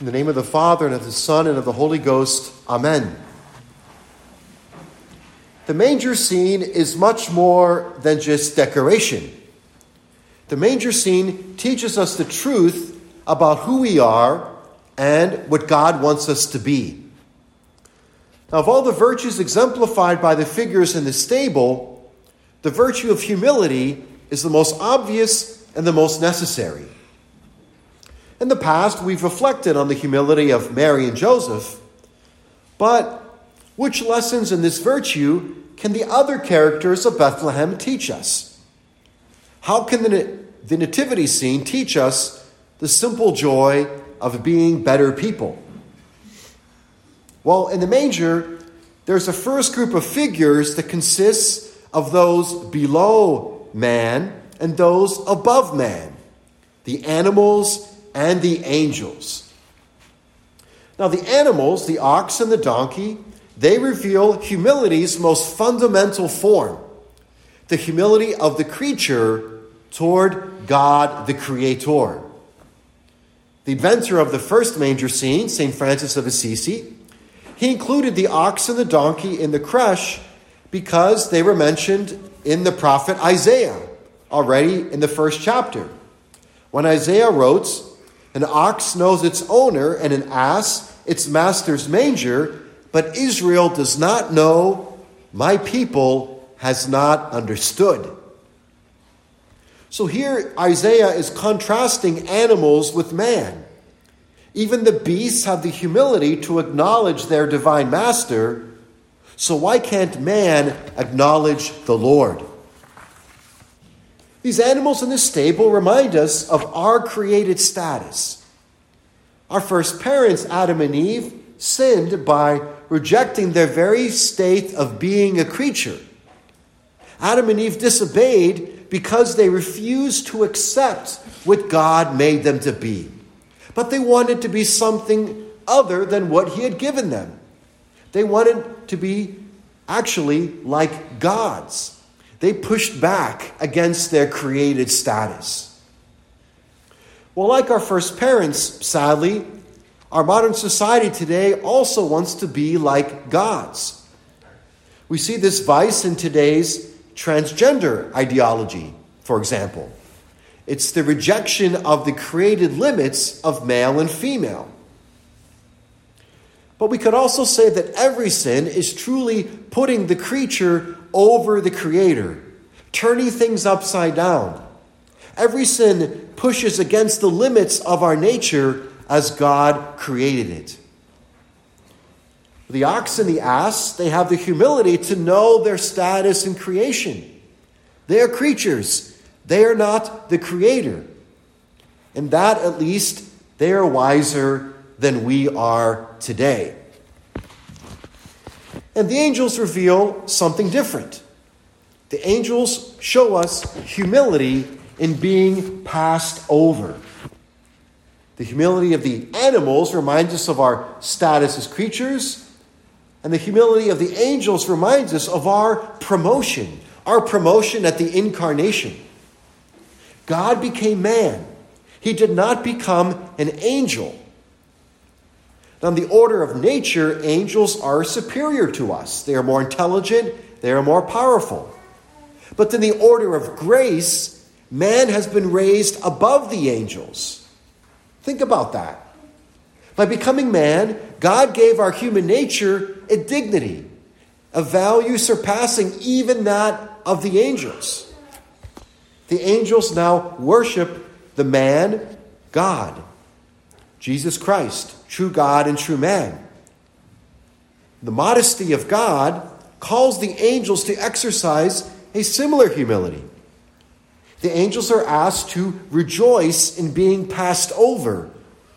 In the name of the Father, and of the Son, and of the Holy Ghost, Amen. The manger scene is much more than just decoration. The manger scene teaches us the truth about who we are and what God wants us to be. Now, of all the virtues exemplified by the figures in the stable, the virtue of humility is the most obvious and the most necessary. In the past, we've reflected on the humility of Mary and Joseph, but which lessons in this virtue can the other characters of Bethlehem teach us? How can the, the nativity scene teach us the simple joy of being better people? Well, in the manger, there's a first group of figures that consists of those below man and those above man the animals and the angels. Now, the animals, the ox and the donkey, they reveal humility's most fundamental form the humility of the creature toward God, the Creator. The inventor of the first manger scene, St. Francis of Assisi, he included the ox and the donkey in the creche because they were mentioned in the prophet Isaiah already in the first chapter. When Isaiah wrote, An ox knows its owner, and an ass its master's manger, but Israel does not know, my people has not understood. So here Isaiah is contrasting animals with man. Even the beasts have the humility to acknowledge their divine master. So why can't man acknowledge the Lord? These animals in the stable remind us of our created status. Our first parents, Adam and Eve, sinned by rejecting their very state of being a creature. Adam and Eve disobeyed because they refused to accept what God made them to be. But they wanted to be something other than what He had given them. They wanted to be actually like gods. They pushed back against their created status. Well, like our first parents, sadly, our modern society today also wants to be like gods. We see this vice in today's transgender ideology, for example. It's the rejection of the created limits of male and female. But we could also say that every sin is truly putting the creature over the Creator, turning things upside down. Every sin pushes against the limits of our nature as God created it. The ox and the ass, they have the humility to know their status in creation. They are creatures, they are not the Creator. And that, at least, they are wiser than we are today. And the angels reveal something different. The angels show us humility in being passed over. The humility of the animals reminds us of our status as creatures, and the humility of the angels reminds us of our promotion, our promotion at the incarnation. God became man. He did not become an angel. Now, in the order of nature, angels are superior to us. They are more intelligent, they are more powerful. But in the order of grace, man has been raised above the angels. Think about that. By becoming man, God gave our human nature a dignity, a value surpassing even that of the angels. The angels now worship the man, God, Jesus Christ true God and true man. The modesty of God calls the angels to exercise a similar humility. The angels are asked to rejoice in being passed over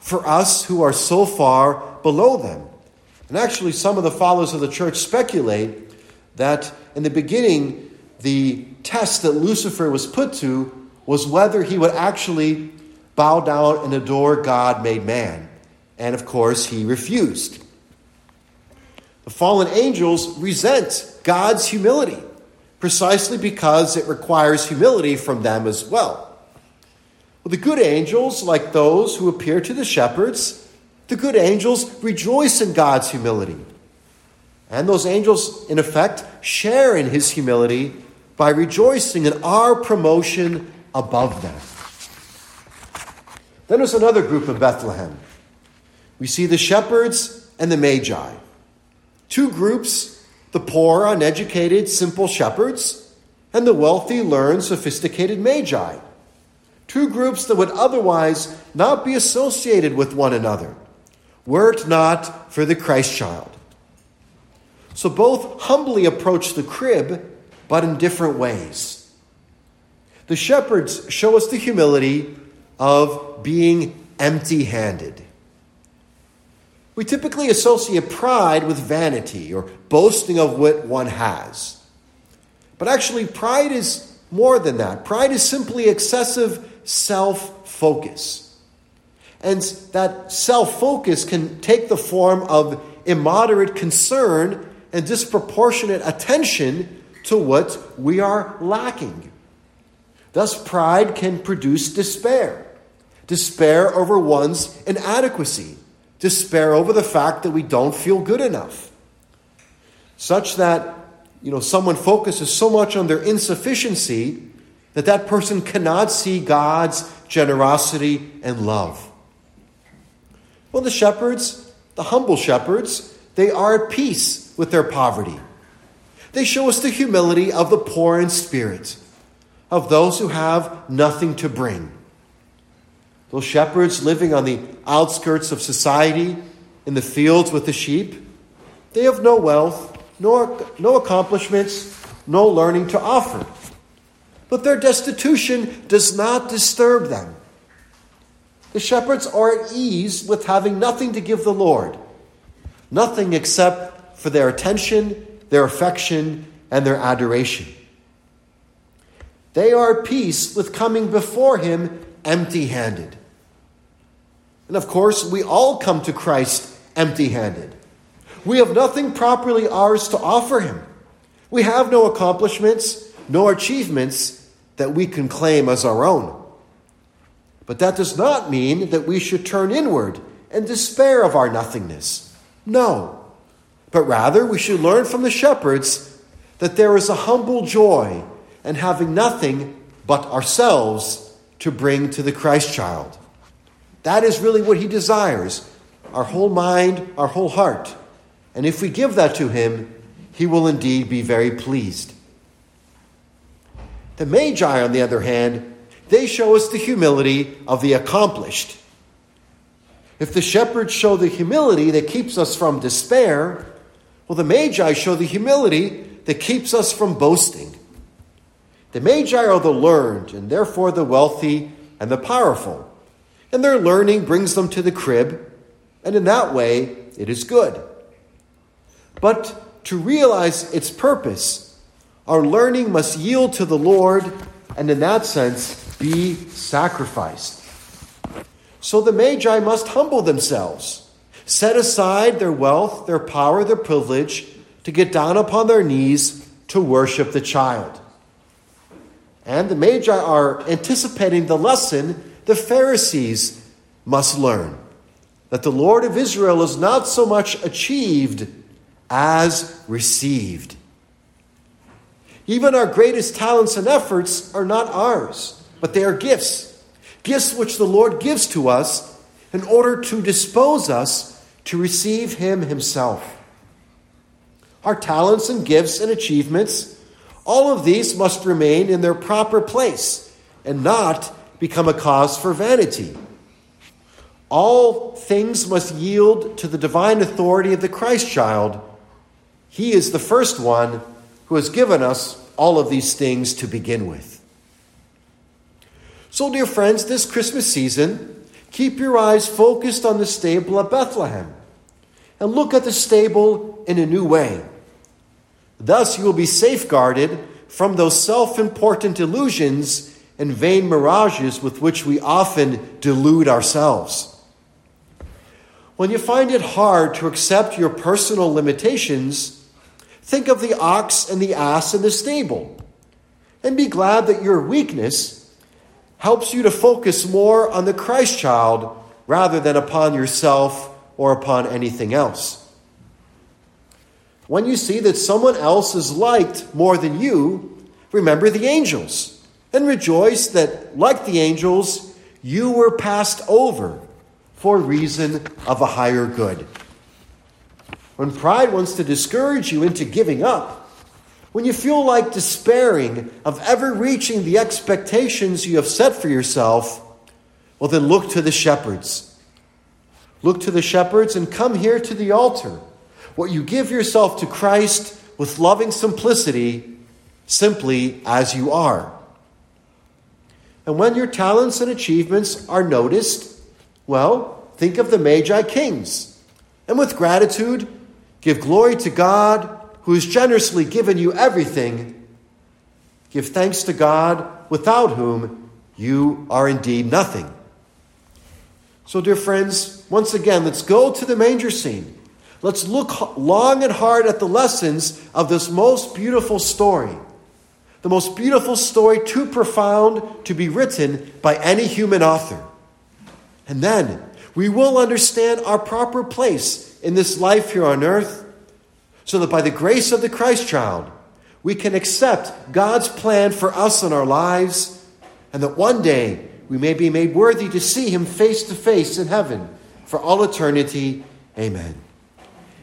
for us who are so far below them. And actually, some of the followers of the church speculate that in the beginning, the test that Lucifer was put to was whether he would actually bow down and adore God made man. And of course, he refused. The fallen angels resent God's humility precisely because it requires humility from them as well. well. The good angels, like those who appear to the shepherds, The good angels rejoice in God's humility. And those angels, in effect, share in his humility by rejoicing in our promotion above them. Then there's another group of Bethlehem. We see the shepherds and the magi. Two groups the poor, uneducated, simple shepherds, and the wealthy, learned, sophisticated magi. Two groups that would otherwise not be associated with one another, were it not for the Christ child. So both humbly approach the crib, but in different ways. The shepherds show us the humility of being empty handed. We typically associate pride with vanity or boasting of what one has. But actually, pride is more than that. Pride is simply excessive self focus. And that self focus can take the form of immoderate concern and disproportionate attention to what we are lacking. Thus, pride can produce despair despair over one's inadequacy, despair over the fact that we don't feel good enough, such that you know someone focuses so much on their insufficiency that that person cannot see God's generosity and love. Well, the shepherds, the humble shepherds, they are at peace with their poverty. They show us the humility of the poor in spirit, of those who have nothing to bring. Those shepherds living on the outskirts of society, in the fields with the sheep, they have no wealth, nor, no accomplishments, no learning to offer. But their destitution does not disturb them. The shepherds are at ease with having nothing to give the Lord, nothing except for their attention, their affection, and their adoration. They are at peace with coming before Him empty handed. And of course, we all come to Christ empty handed. We have nothing properly ours to offer Him. We have no accomplishments, no achievements that we can claim as our own. But that does not mean that we should turn inward and despair of our nothingness. No. But rather, we should learn from the shepherds that there is a humble joy in having nothing but ourselves to bring to the Christ child. That is really what he desires our whole mind, our whole heart. And if we give that to him, he will indeed be very pleased. The Magi, on the other hand, they show us the humility of the accomplished. If the shepherds show the humility that keeps us from despair, well, the Magi show the humility that keeps us from boasting. The Magi are the learned, and therefore the wealthy and the powerful. And their learning brings them to the crib, and in that way, it is good. But to realize its purpose, our learning must yield to the Lord, and in that sense, be sacrificed. So the Magi must humble themselves, set aside their wealth, their power, their privilege, to get down upon their knees to worship the child. And the Magi are anticipating the lesson the Pharisees must learn that the Lord of Israel is not so much achieved as received. Even our greatest talents and efforts are not ours but they are gifts. Gifts which the Lord gives to us in order to dispose us to receive Him Himself. Our talents and gifts and achievements, all of these must remain in their proper place and not become a cause for vanity. All things must yield to the divine authority of the Christ child. He is the first one who has given us all of these things to begin with. So, dear friends, this Christmas season, keep your eyes focused on the stable at Bethlehem and look at the stable in a new way. Thus, you will be safeguarded from those self important illusions and vain mirages with which we often delude ourselves. When you find it hard to accept your personal limitations, think of the ox and the ass in the stable and be glad that your weakness helps you to focus more on the Christ child rather than upon yourself or upon anything else. When you see that someone else is liked more than you, remember the angels and rejoice that, like the angels, you were passed over for reason of a higher good. When pride wants to discourage you into giving up, when you feel like despairing of ever reaching the expectations you have set for yourself, well, then look to the shepherds. Look to the shepherds and come here to the altar. What you give yourself to Christ with loving simplicity, simply as you are. And when your talents and achievements are noticed, well, think of the Magi kings. And with gratitude, Give glory to God who has generously given you everything. Give thanks to God without whom you are indeed nothing. So, dear friends, once again, let's go to the manger scene. Let's look long and hard at the lessons of this most beautiful story. The most beautiful story, too profound to be written by any human author. And then we will understand our proper place in this life here on earth, so that by the grace of the Christ child, we can accept God's plan for us in our lives, and that one day we may be made worthy to see Him face to face in heaven for all eternity. Amen.